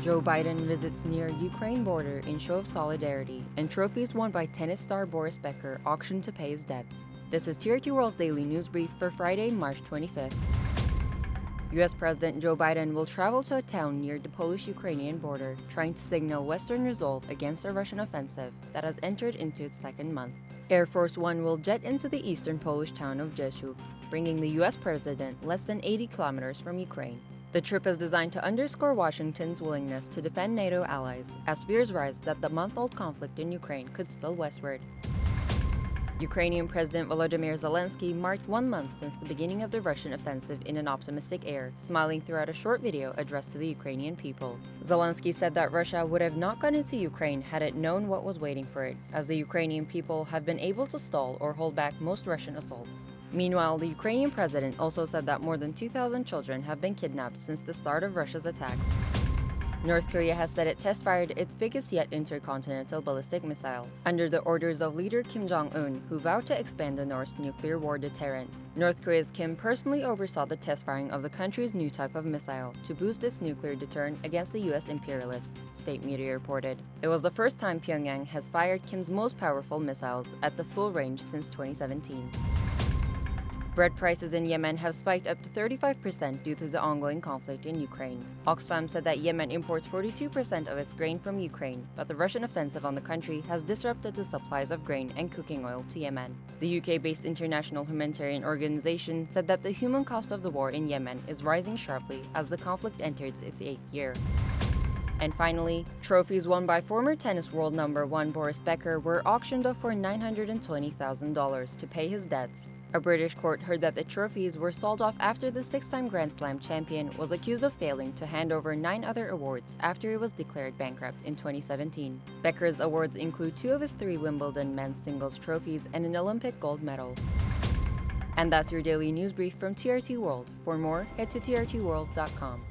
Joe Biden visits near Ukraine border in show of solidarity, and trophies won by tennis star Boris Becker auctioned to pay his debts. This is TRT World's daily news brief for Friday, March 25th. US President Joe Biden will travel to a town near the Polish Ukrainian border, trying to signal Western resolve against the Russian offensive that has entered into its second month. Air Force One will jet into the eastern Polish town of Rzeszów, bringing the US president less than 80 kilometers from Ukraine. The trip is designed to underscore Washington's willingness to defend NATO allies as fears rise that the month old conflict in Ukraine could spill westward. Ukrainian President Volodymyr Zelensky marked one month since the beginning of the Russian offensive in an optimistic air, smiling throughout a short video addressed to the Ukrainian people. Zelensky said that Russia would have not gone into Ukraine had it known what was waiting for it, as the Ukrainian people have been able to stall or hold back most Russian assaults. Meanwhile, the Ukrainian president also said that more than 2,000 children have been kidnapped since the start of Russia's attacks. North Korea has said it test fired its biggest yet intercontinental ballistic missile, under the orders of leader Kim Jong un, who vowed to expand the North's nuclear war deterrent. North Korea's Kim personally oversaw the test firing of the country's new type of missile to boost its nuclear deterrent against the US imperialists, state media reported. It was the first time Pyongyang has fired Kim's most powerful missiles at the full range since 2017. Bread prices in Yemen have spiked up to 35% due to the ongoing conflict in Ukraine. Oxfam said that Yemen imports 42% of its grain from Ukraine, but the Russian offensive on the country has disrupted the supplies of grain and cooking oil to Yemen. The UK based International Humanitarian Organization said that the human cost of the war in Yemen is rising sharply as the conflict enters its eighth year. And finally, trophies won by former tennis world number one Boris Becker were auctioned off for $920,000 to pay his debts. A British court heard that the trophies were sold off after the six time Grand Slam champion was accused of failing to hand over nine other awards after he was declared bankrupt in 2017. Becker's awards include two of his three Wimbledon men's singles trophies and an Olympic gold medal. And that's your daily news brief from TRT World. For more, head to trtworld.com.